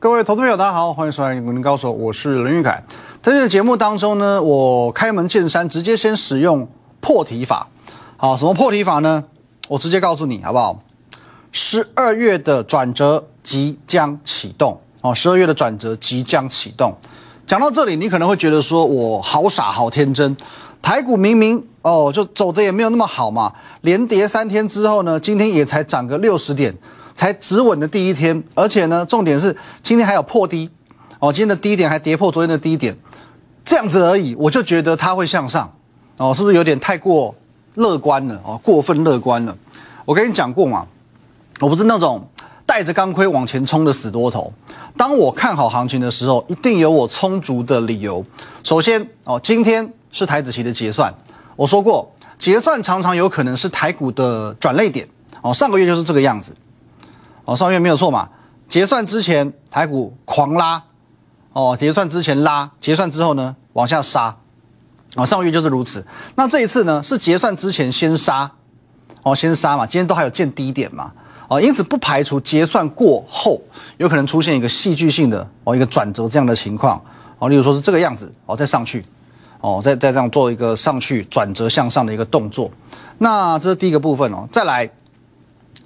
各位投资朋友，大家好，欢迎收看《股林高手》，我是林玉凯。在这个节目当中呢，我开门见山，直接先使用破题法。好，什么破题法呢？我直接告诉你，好不好？十二月的转折即将启动哦，十二月的转折即将启动。讲到这里，你可能会觉得说我好傻好天真，台股明明哦就走的也没有那么好嘛，连跌三天之后呢，今天也才涨个六十点。才止稳的第一天，而且呢，重点是今天还有破低，哦，今天的低点还跌破昨天的低点，这样子而已，我就觉得它会向上，哦，是不是有点太过乐观了？哦，过分乐观了。我跟你讲过嘛，我不是那种带着钢盔往前冲的死多头。当我看好行情的时候，一定有我充足的理由。首先，哦，今天是台子期的结算，我说过，结算常常有可能是台股的转类点，哦，上个月就是这个样子。哦，上月没有错嘛？结算之前台股狂拉，哦，结算之前拉，结算之后呢往下杀，哦，上月就是如此。那这一次呢是结算之前先杀，哦，先杀嘛，今天都还有见低点嘛，哦，因此不排除结算过后有可能出现一个戏剧性的哦一个转折这样的情况，哦，例如说是这个样子，哦，再上去，哦，再再这样做一个上去转折向上的一个动作。那这是第一个部分哦，再来。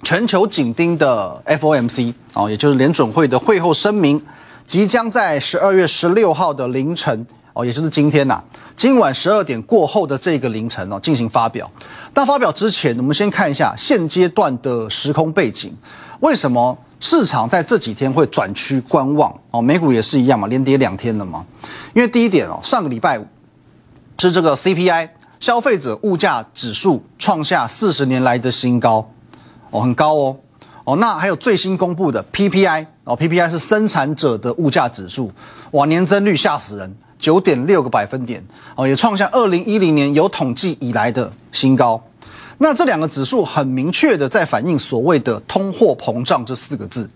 全球紧盯的 FOMC 哦，也就是联准会的会后声明，即将在十二月十六号的凌晨哦，也就是今天呐，今晚十二点过后的这个凌晨哦，进行发表。那发表之前，我们先看一下现阶段的时空背景。为什么市场在这几天会转趋观望？哦，美股也是一样嘛，连跌两天了嘛。因为第一点哦，上个礼拜五是这个 CPI 消费者物价指数创下四十年来的新高。哦，很高哦，哦，那还有最新公布的 PPI 哦，PPI 是生产者的物价指数，哇，年增率吓死人，九点六个百分点。哦，也创下二零一零年有统计以来的新高。那这两个指数很明确的在反映所谓的通货膨胀这四个字，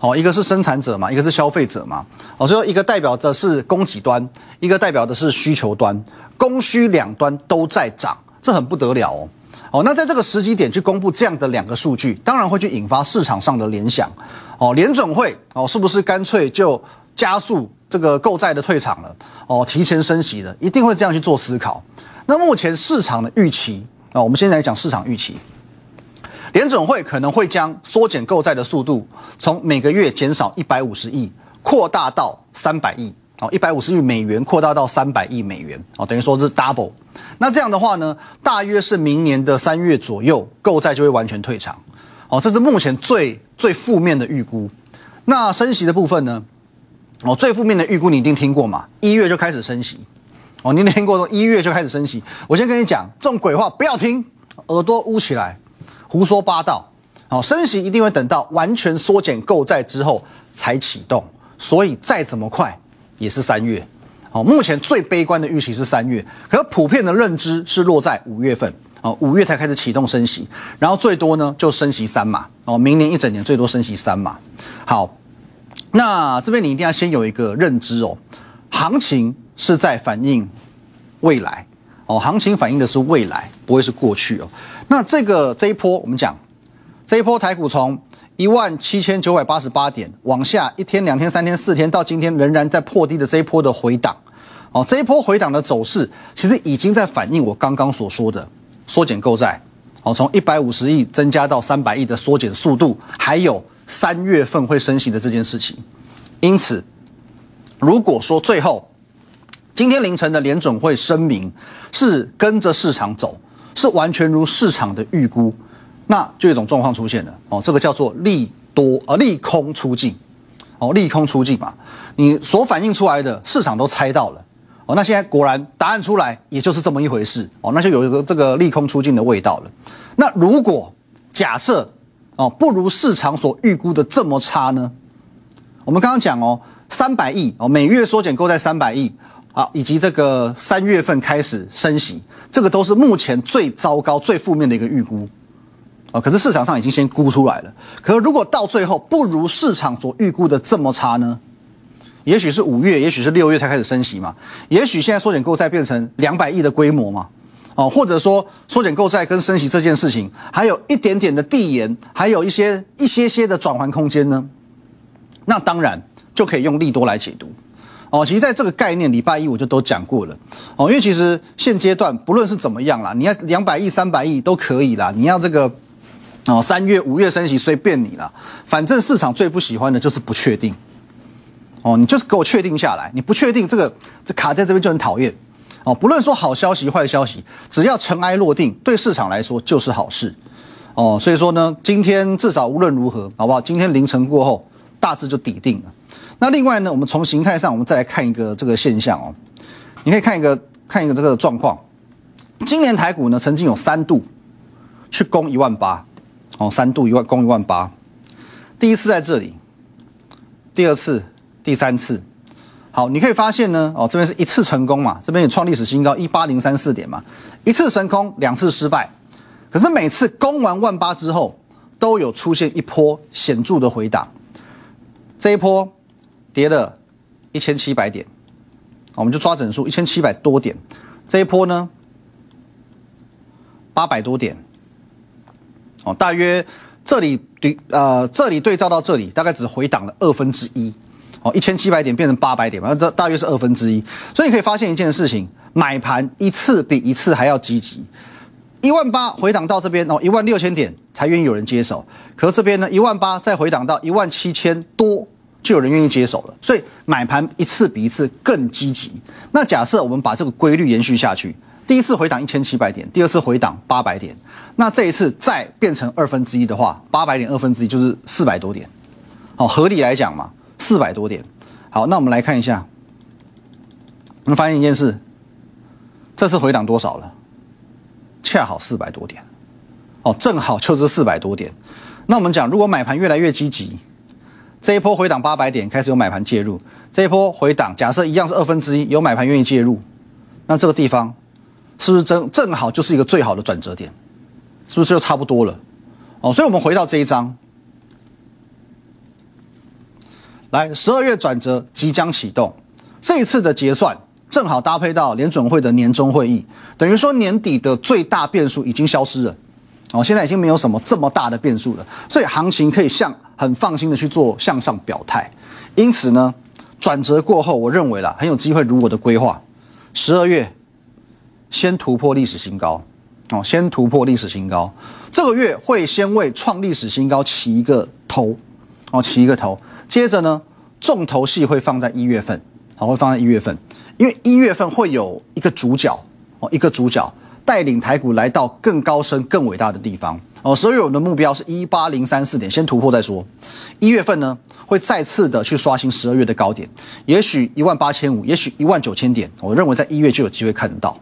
哦，一个是生产者嘛，一个是消费者嘛，哦，所以一个代表的是供给端，一个代表的是需求端，供需两端都在涨，这很不得了哦。哦，那在这个时机点去公布这样的两个数据，当然会去引发市场上的联想。哦，联准会哦，是不是干脆就加速这个购债的退场了？哦，提前升息了，一定会这样去做思考。那目前市场的预期啊，我们先来讲市场预期，联准会可能会将缩减购债的速度从每个月减少一百五十亿，扩大到三百亿。哦，一百五十亿美元扩大到三百亿美元，哦，等于说是 double。那这样的话呢，大约是明年的三月左右，购债就会完全退场。哦，这是目前最最负面的预估。那升息的部分呢？哦，最负面的预估你一定听过嘛？一月就开始升息。哦，你听过说一月就开始升息？我先跟你讲，这种鬼话不要听，耳朵捂起来，胡说八道。哦，升息一定会等到完全缩减购债之后才启动，所以再怎么快。也是三月，哦，目前最悲观的预期是三月，可普遍的认知是落在五月份，哦，五月才开始启动升息，然后最多呢就升息三码，哦，明年一整年最多升息三码。好，那这边你一定要先有一个认知哦，行情是在反映未来，哦，行情反映的是未来，不会是过去哦。那这个这一波我们讲，这一波台股从。一万七千九百八十八点往下，一天、两天、三天、四天，到今天仍然在破低的这一波的回档，哦，这一波回档的走势，其实已经在反映我刚刚所说的缩减购债，哦，从一百五十亿增加到三百亿的缩减速度，还有三月份会升息的这件事情。因此，如果说最后今天凌晨的联准会声明是跟着市场走，是完全如市场的预估。那就有一种状况出现了哦，这个叫做利多呃利空出尽，哦利空出尽嘛，你所反映出来的市场都猜到了哦，那现在果然答案出来，也就是这么一回事哦，那就有一个这个利空出尽的味道了。那如果假设哦不如市场所预估的这么差呢？我们刚刚讲哦，三百亿哦每月缩减购债三百亿啊，以及这个三月份开始升息，这个都是目前最糟糕、最负面的一个预估。啊，可是市场上已经先估出来了。可如果到最后不如市场所预估的这么差呢？也许是五月，也许是六月才开始升息嘛。也许现在缩减购债变成两百亿的规模嘛。哦，或者说缩减购债跟升息这件事情还有一点点的递延，还有一些一些些的转换空间呢。那当然就可以用利多来解读。哦，其实在这个概念，礼拜一我就都讲过了。哦，因为其实现阶段不论是怎么样啦，你要两百亿、三百亿都可以啦，你要这个哦三月、五月升息随便你啦，反正市场最不喜欢的就是不确定。哦，你就是给我确定下来，你不确定这个这卡在这边就很讨厌。哦，不论说好消息、坏消息，只要尘埃落定，对市场来说就是好事。哦，所以说呢，今天至少无论如何，好不好？今天凌晨过后，大致就底定了。那另外呢，我们从形态上，我们再来看一个这个现象哦。你可以看一个看一个这个状况。今年台股呢，曾经有三度去攻一万八，哦，三度一万攻一万八。第一次在这里，第二次、第三次。好，你可以发现呢，哦，这边是一次成功嘛，这边也创历史新高一八零三四点嘛，一次成功，两次失败。可是每次攻完万八之后，都有出现一波显著的回档。这一波。跌了一千七百点，我们就抓整数一千七百多点。这一波呢，八百多点，哦，大约这里对呃这里对照到这里，大概只回档了二分之一，哦，一千七百点变成八百点嘛，这大约是二分之一。所以你可以发现一件事情，买盘一次比一次还要积极。一万八回档到这边哦，一万六千点才愿意有人接手，可是这边呢，一万八再回档到一万七千多。就有人愿意接手了，所以买盘一次比一次更积极。那假设我们把这个规律延续下去，第一次回档一千七百点，第二次回档八百点，那这一次再变成二分之一的话，八百点二分之一就是四百多点。好，合理来讲嘛，四百多点。好，那我们来看一下，我们发现一件事，这次回档多少了？恰好四百多点。哦，正好就是四百多点。那我们讲，如果买盘越来越积极。这一波回档八百点，开始有买盘介入。这一波回档，假设一样是二分之一，有买盘愿意介入，那这个地方是不是正正好就是一个最好的转折点？是不是就差不多了？哦，所以我们回到这一章，来，十二月转折即将启动，这一次的结算正好搭配到联准会的年终会议，等于说年底的最大变数已经消失了。哦，现在已经没有什么这么大的变数了，所以行情可以向很放心的去做向上表态。因此呢，转折过后，我认为啦，很有机会如我的规划，十二月先突破历史新高。哦，先突破历史新高，这个月会先为创历史新高起一个头。哦，起一个头，接着呢，重头戏会放在一月份。好，会放在一月份，因为一月份会有一个主角。哦，一个主角。带领台股来到更高深、更伟大的地方哦。十二月我们的目标是一八零三四点，先突破再说。一月份呢，会再次的去刷新十二月的高点，也许一万八千五，也许一万九千点。我认为在一月就有机会看得到，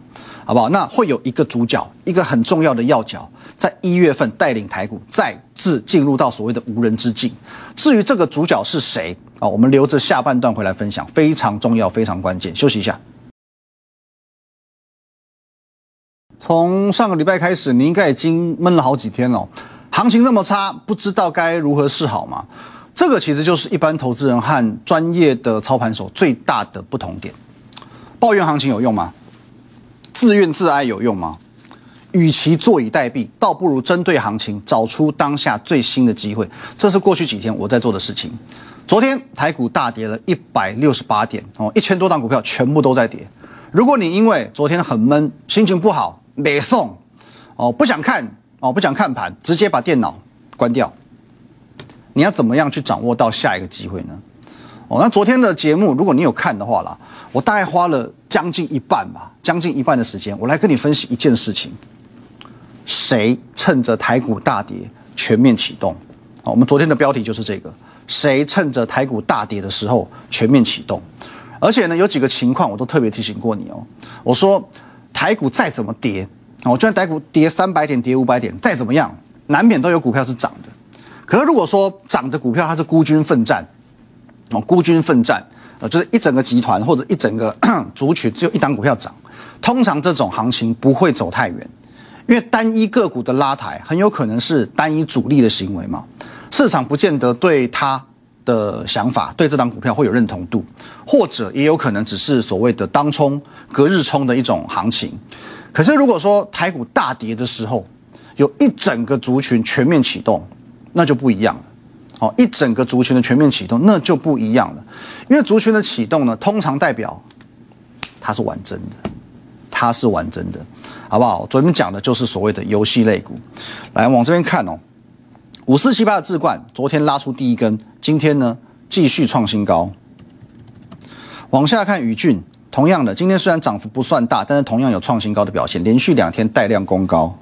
好不好？那会有一个主角，一个很重要的要角，在一月份带领台股再次进入到所谓的无人之境。至于这个主角是谁啊？我们留着下半段回来分享，非常重要，非常关键。休息一下。从上个礼拜开始，你应该已经闷了好几天了。行情那么差，不知道该如何是好吗？这个其实就是一般投资人和专业的操盘手最大的不同点。抱怨行情有用吗？自怨自艾有用吗？与其坐以待毙，倒不如针对行情找出当下最新的机会。这是过去几天我在做的事情。昨天台股大跌了一百六十八点哦，一千多档股票全部都在跌。如果你因为昨天很闷，心情不好，没送，哦，不想看哦，不想看盘，直接把电脑关掉。你要怎么样去掌握到下一个机会呢？哦，那昨天的节目，如果你有看的话啦，我大概花了将近一半吧，将近一半的时间，我来跟你分析一件事情：谁趁着台股大跌全面启动？哦，我们昨天的标题就是这个：谁趁着台股大跌的时候全面启动？而且呢，有几个情况我都特别提醒过你哦，我说。台股再怎么跌，我，就算台股跌三百点、跌五百点，再怎么样，难免都有股票是涨的。可是如果说涨的股票它是孤军奋战，哦，孤军奋战，呃，就是一整个集团或者一整个 族群只有一档股票涨，通常这种行情不会走太远，因为单一个股的拉抬很有可能是单一主力的行为嘛，市场不见得对它。的想法对这档股票会有认同度，或者也有可能只是所谓的当冲、隔日冲的一种行情。可是如果说台股大跌的时候，有一整个族群全面启动，那就不一样了。哦，一整个族群的全面启动，那就不一样了。因为族群的启动呢，通常代表它是完整的，它是完整的，好不好？昨天讲的就是所谓的游戏类股。来往这边看哦，五四七八的智冠，昨天拉出第一根，今天呢继续创新高。往下看宇峻，同样的，今天虽然涨幅不算大，但是同样有创新高的表现，连续两天带量攻高。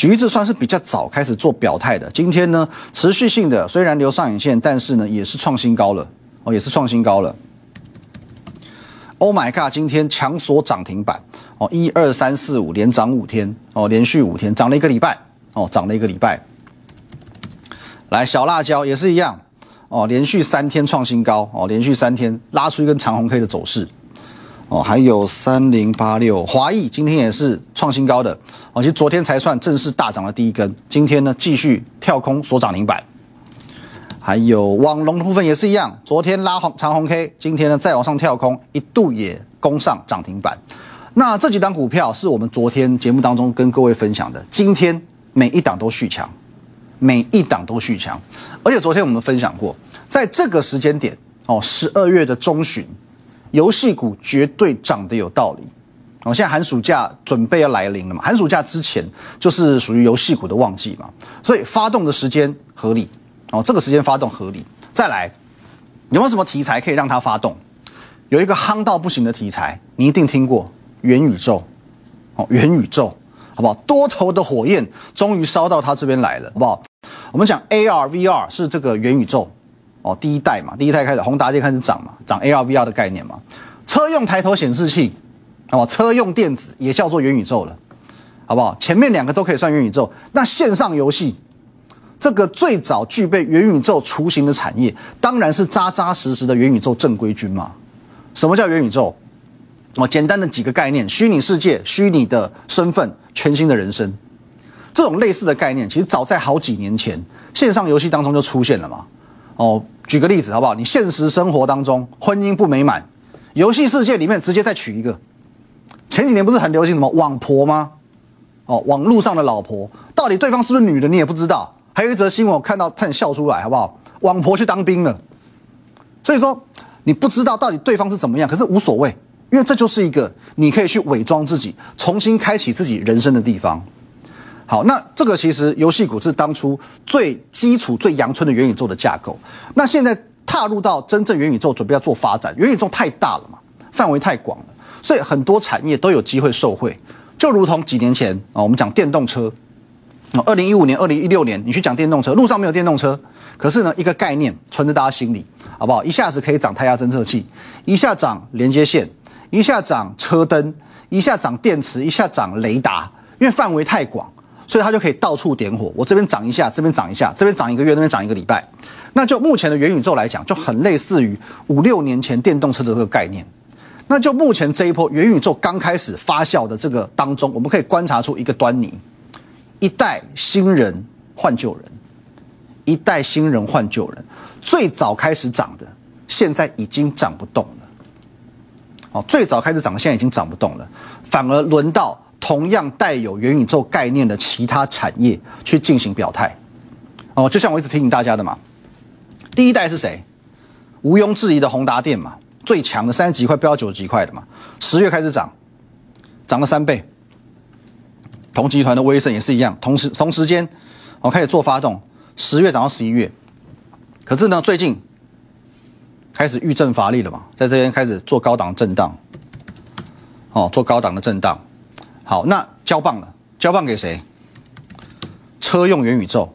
橘子算是比较早开始做表态的，今天呢持续性的虽然留上影线，但是呢也是创新高了哦，也是创新高了。Oh my god！今天强锁涨停板哦，一二三四五连涨五天哦，连续五天涨了一个礼拜哦，涨了一个礼拜。来小辣椒也是一样哦，连续三天创新高哦，连续三天拉出一根长红 K 的走势。哦，还有三零八六华谊今天也是创新高的哦，其实昨天才算正式大涨的第一根，今天呢继续跳空所涨停板。还有网龙的部分也是一样，昨天拉红长红 K，今天呢再往上跳空，一度也攻上涨停板。那这几档股票是我们昨天节目当中跟各位分享的，今天每一档都续强，每一档都续强，而且昨天我们分享过，在这个时间点哦，十二月的中旬。游戏股绝对涨得有道理，哦，现在寒暑假准备要来临了嘛，寒暑假之前就是属于游戏股的旺季嘛，所以发动的时间合理，哦，这个时间发动合理。再来，有没有什么题材可以让它发动？有一个夯到不行的题材，你一定听过元宇宙，哦，元宇宙，好不好？多头的火焰终于烧到它这边来了，好不好？我们讲 AR、VR 是这个元宇宙。哦，第一代嘛，第一代开始，宏达电开始涨嘛，涨 AR VR 的概念嘛，车用抬头显示器，好不好？车用电子也叫做元宇宙了，好不好？前面两个都可以算元宇宙。那线上游戏，这个最早具备元宇宙雏形的产业，当然是扎扎实实的元宇宙正规军嘛。什么叫元宇宙？哦，简单的几个概念：虚拟世界、虚拟的身份、全新的人生。这种类似的概念，其实早在好几年前，线上游戏当中就出现了嘛。哦，举个例子好不好？你现实生活当中婚姻不美满，游戏世界里面直接再娶一个。前几年不是很流行什么网婆吗？哦，网络上的老婆，到底对方是不是女的你也不知道。还有一则新闻我看到差点笑出来，好不好？网婆去当兵了，所以说你不知道到底对方是怎么样，可是无所谓，因为这就是一个你可以去伪装自己，重新开启自己人生的地方。好，那这个其实游戏股是当初最基础、最阳春的元宇宙的架构。那现在踏入到真正元宇宙，准备要做发展，元宇宙太大了嘛，范围太广了，所以很多产业都有机会受惠。就如同几年前啊，我们讲电动车，二零一五年、二零一六年，你去讲电动车，路上没有电动车，可是呢，一个概念存在大家心里，好不好？一下子可以涨胎压侦测器，一下涨连接线，一下涨车灯，一下涨电池，一下涨雷达，因为范围太广。所以它就可以到处点火，我这边涨一下，这边涨一下，这边涨一个月，那边涨一个礼拜。那就目前的元宇宙来讲，就很类似于五六年前电动车的这个概念。那就目前这一波元宇宙刚开始发酵的这个当中，我们可以观察出一个端倪：一代新人换旧人，一代新人换旧人。最早开始涨的，现在已经涨不动了。哦，最早开始涨的，现在已经涨不动了，反而轮到。同样带有元宇宙概念的其他产业去进行表态，哦，就像我一直提醒大家的嘛，第一代是谁？毋庸置疑的宏达电嘛，最强的三十几块飙九十几块的嘛，十月开始涨，涨了三倍。同集团的威盛也是一样，同时同时间，我开始做发动，十月涨到十一月，可是呢，最近开始遇震乏力了嘛，在这边开始做高档震荡，哦，做高档的震荡。好，那交棒了，交棒给谁？车用元宇宙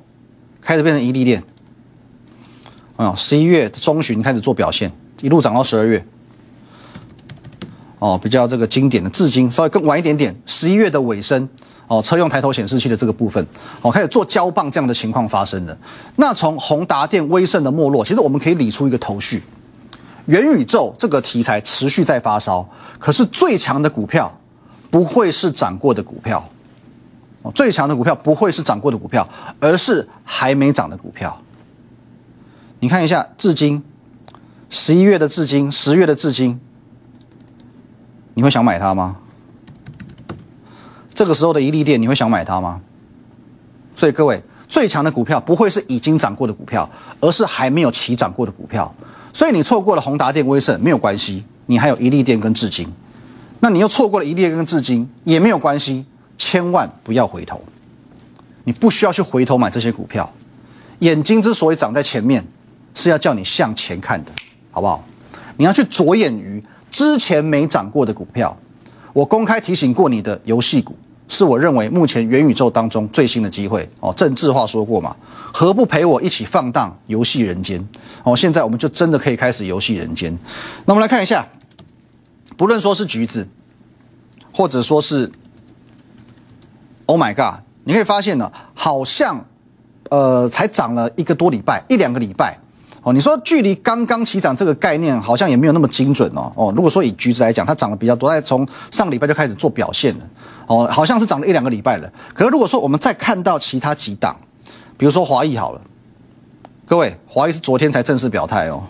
开始变成一利链，啊，十一月中旬开始做表现，一路涨到十二月。哦，比较这个经典的，至今稍微更晚一点点，十一月的尾声，哦，车用抬头显示器的这个部分，哦，开始做交棒这样的情况发生的。那从宏达电、威盛的没落，其实我们可以理出一个头绪：元宇宙这个题材持续在发烧，可是最强的股票。不会是涨过的股票，哦，最强的股票不会是涨过的股票，而是还没涨的股票。你看一下至今，十一月的至今，十月的至今，你会想买它吗？这个时候的一利店，你会想买它吗？所以各位，最强的股票不会是已经涨过的股票，而是还没有起涨过的股票。所以你错过了宏达电、威盛没有关系，你还有一利电跟至今。那你又错过了一列跟至今也没有关系，千万不要回头。你不需要去回头买这些股票。眼睛之所以长在前面，是要叫你向前看的，好不好？你要去着眼于之前没涨过的股票。我公开提醒过你的游戏股，是我认为目前元宇宙当中最新的机会哦。政治话说过嘛，何不陪我一起放荡游戏人间？哦，现在我们就真的可以开始游戏人间。那我们来看一下，不论说是橘子，或者说是 Oh my God，你可以发现呢，好像。呃，才涨了一个多礼拜，一两个礼拜，哦，你说距离刚刚起涨这个概念好像也没有那么精准哦，哦，如果说以橘子来讲，它涨得比较多，在从上礼拜就开始做表现了，哦，好像是涨了一两个礼拜了。可是如果说我们再看到其他几档，比如说华谊好了，各位，华谊是昨天才正式表态哦，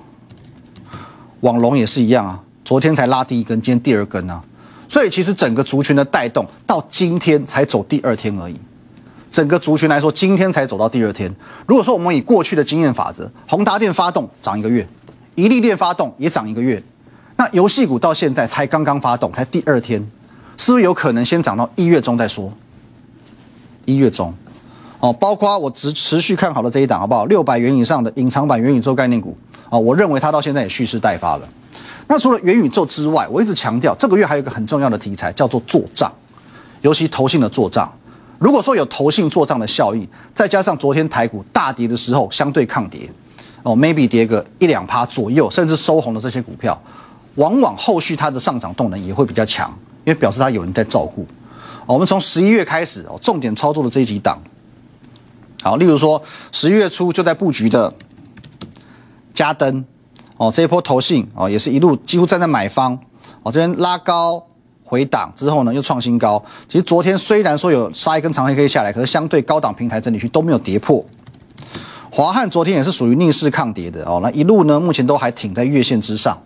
网龙也是一样啊，昨天才拉第一根，今天第二根啊，所以其实整个族群的带动到今天才走第二天而已。整个族群来说，今天才走到第二天。如果说我们以过去的经验法则，宏达电发动涨一个月，一利电发动也涨一个月，那游戏股到现在才刚刚发动，才第二天，是不是有可能先涨到一月中再说？一月中，哦，包括我持持续看好的这一档，好不好？六百元以上的隐藏版元宇宙概念股，哦，我认为它到现在也蓄势待发了。那除了元宇宙之外，我一直强调，这个月还有一个很重要的题材，叫做做账，尤其投信的做账。如果说有投信做账的效应，再加上昨天台股大跌的时候相对抗跌，哦，maybe 跌个一两趴左右，甚至收红的这些股票，往往后续它的上涨动能也会比较强，因为表示它有人在照顾。我们从十一月开始哦，重点操作的这几档，好，例如说十一月初就在布局的嘉登，哦，这一波投信哦，也是一路几乎站在买方，哦，这边拉高。回档之后呢，又创新高。其实昨天虽然说有杀一根长黑 K 下来，可是相对高档平台整理区都没有跌破。华汉昨天也是属于逆势抗跌的哦，那一路呢，目前都还挺在月线之上，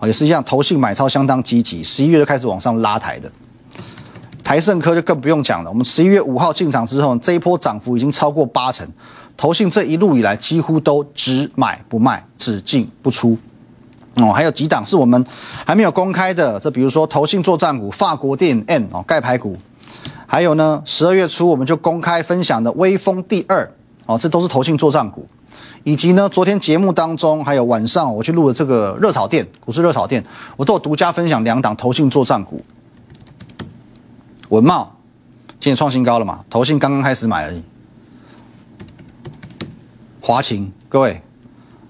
哦，也是一样，投信买超相当积极，十一月就开始往上拉抬的。台盛科就更不用讲了，我们十一月五号进场之后，这一波涨幅已经超过八成，投信这一路以来几乎都只买不卖，只进不出。哦，还有几档是我们还没有公开的，这比如说投信作战股法国电 N 哦盖牌股，还有呢十二月初我们就公开分享的微风第二哦，这都是投信作战股，以及呢昨天节目当中还有晚上我去录的这个热炒店股市热炒店，我都有独家分享两档投信作战股，文茂今天创新高了嘛，投信刚刚开始买而已，华勤各位。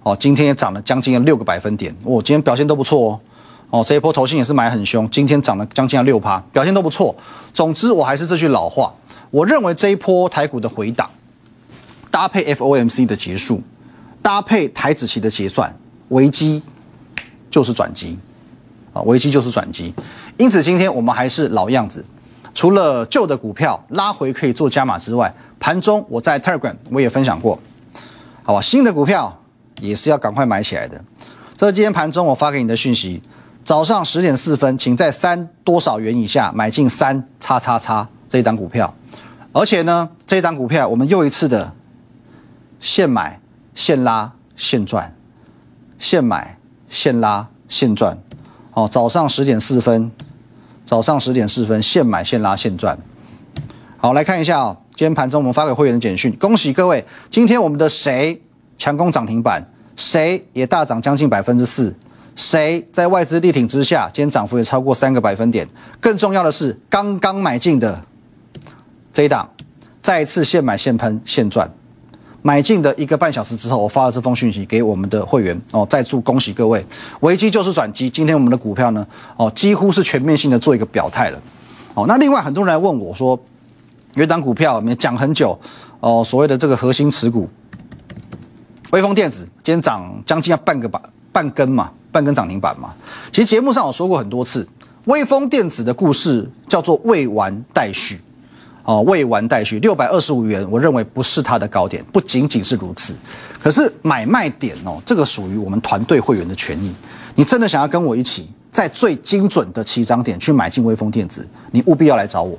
哦，今天也涨了将近六个百分点，哦，今天表现都不错哦。哦，这一波投信也是买很凶，今天涨了将近六趴，表现都不错。总之，我还是这句老话，我认为这一波台股的回档，搭配 FOMC 的结束，搭配台子期的结算，危机就是转机，啊，危机就是转机。因此，今天我们还是老样子，除了旧的股票拉回可以做加码之外，盘中我在 Telegram 我也分享过，好吧，新的股票。也是要赶快买起来的。这是今天盘中我发给你的讯息，早上十点四分，请在三多少元以下买进三叉叉叉这一档股票。而且呢，这一档股票我们又一次的现买现拉现赚，现买现拉现赚。哦，早上十点四分，早上十点四分现买现拉现赚。好，来看一下啊，今天盘中我们发给会员的简讯，恭喜各位，今天我们的谁？强攻涨停板，谁也大涨将近百分之四，谁在外资力挺之下，今天涨幅也超过三个百分点。更重要的是，刚刚买进的这一档，再次现买现喷现赚。买进的一个半小时之后，我发了这封讯息给我们的会员哦，再祝恭喜各位，危机就是转机。今天我们的股票呢，哦，几乎是全面性的做一个表态了。哦，那另外很多人来问我说，有一档股票我们讲很久哦，所谓的这个核心持股。微风电子今天涨将近要半个板半根嘛，半根涨停板嘛。其实节目上我说过很多次，微风电子的故事叫做未完待续，哦，未完待续。六百二十五元，我认为不是它的高点，不仅仅是如此。可是买卖点哦，这个属于我们团队会员的权益。你真的想要跟我一起在最精准的起涨点去买进微风电子，你务必要来找我，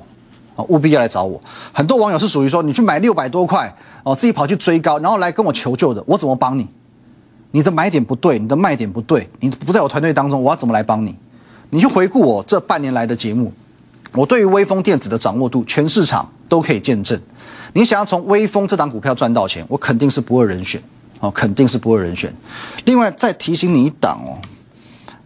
啊，务必要来找我。很多网友是属于说，你去买六百多块。哦，自己跑去追高，然后来跟我求救的，我怎么帮你？你的买点不对，你的卖点不对，你不在我团队当中，我要怎么来帮你？你去回顾我这半年来的节目，我对于微风电子的掌握度，全市场都可以见证。你想要从微风这档股票赚到钱，我肯定是不二人选哦，肯定是不二人选。另外再提醒你一档哦，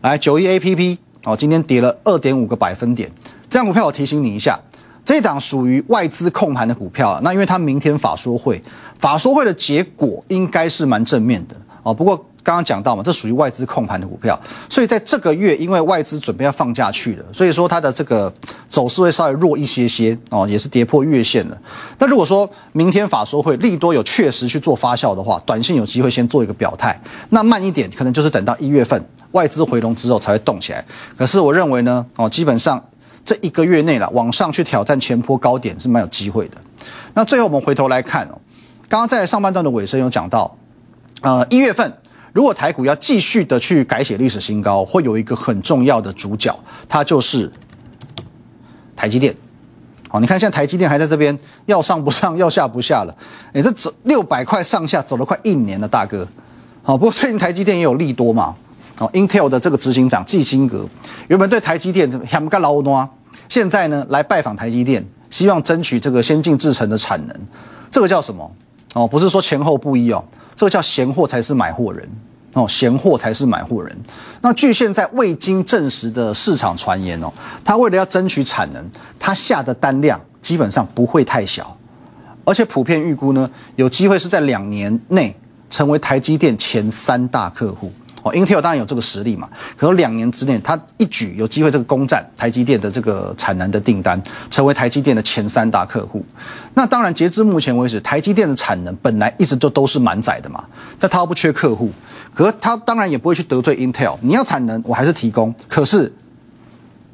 来九一 A P P 哦，今天跌了二点五个百分点，这张股票我提醒你一下，这档属于外资控盘的股票，那因为它明天法说会，法说会的结果应该是蛮正面的哦，不过。刚刚讲到嘛，这属于外资控盘的股票，所以在这个月，因为外资准备要放假去了，所以说它的这个走势会稍微弱一些些哦，也是跌破月线了。那如果说明天法说会利多有确实去做发酵的话，短线有机会先做一个表态。那慢一点，可能就是等到一月份外资回笼之后才会动起来。可是我认为呢，哦，基本上这一个月内了，往上去挑战前坡高点是蛮有机会的。那最后我们回头来看哦，刚刚在上半段的尾声有讲到，呃，一月份。如果台股要继续的去改写历史新高，会有一个很重要的主角，它就是台积电。好，你看现在台积电还在这边要上不上，要下不下了。哎，这走六百块上下走了快一年了，大哥。好，不过最近台积电也有利多嘛。哦，Intel 的这个执行长季辛格原本对台积电很干劳多，现在呢来拜访台积电，希望争取这个先进制程的产能。这个叫什么？哦，不是说前后不一哦。这个叫闲货才是买货人哦，闲货才是买货人。那据现在未经证实的市场传言哦，他为了要争取产能，他下的单量基本上不会太小，而且普遍预估呢，有机会是在两年内成为台积电前三大客户。哦，Intel 当然有这个实力嘛，可能两年之内，它一举有机会这个攻占台积电的这个产能的订单，成为台积电的前三大客户。那当然，截至目前为止，台积电的产能本来一直都都是满载的嘛，但它又不缺客户，可它当然也不会去得罪 Intel。你要产能，我还是提供，可是，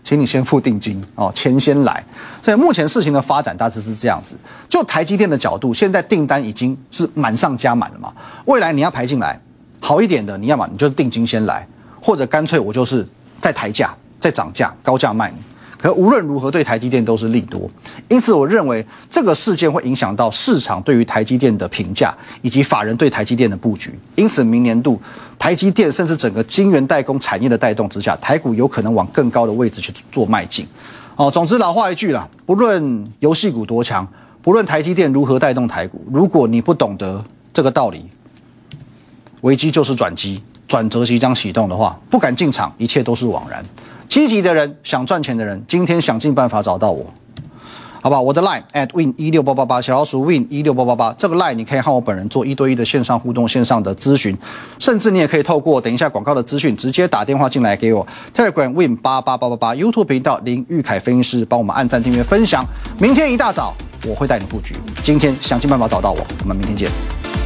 请你先付定金哦，钱先来。所以目前事情的发展大致是这样子。就台积电的角度，现在订单已经是满上加满了嘛，未来你要排进来。好一点的，你要么你就定金先来，或者干脆我就是再抬价、再涨价、高价卖你。可无论如何，对台积电都是利多。因此，我认为这个事件会影响到市场对于台积电的评价，以及法人对台积电的布局。因此，明年度台积电甚至整个晶圆代工产业的带动之下，台股有可能往更高的位置去做迈进。哦，总之老话一句啦，不论游戏股多强，不论台积电如何带动台股，如果你不懂得这个道理。危机就是转机，转折即将启动的话，不敢进场，一切都是枉然。积极的人，想赚钱的人，今天想尽办法找到我，好吧？我的 line at win 一六八八八，小老鼠 win 一六八八八，这个 line 你可以和我本人做一对一的线上互动、线上的咨询，甚至你也可以透过等一下广告的资讯，直接打电话进来给我。Telegram win 八八八八八，YouTube 频道林玉凯分析师，帮我们按赞、订阅、分享。明天一大早我会带你布局，今天想尽办法找到我，我们明天见。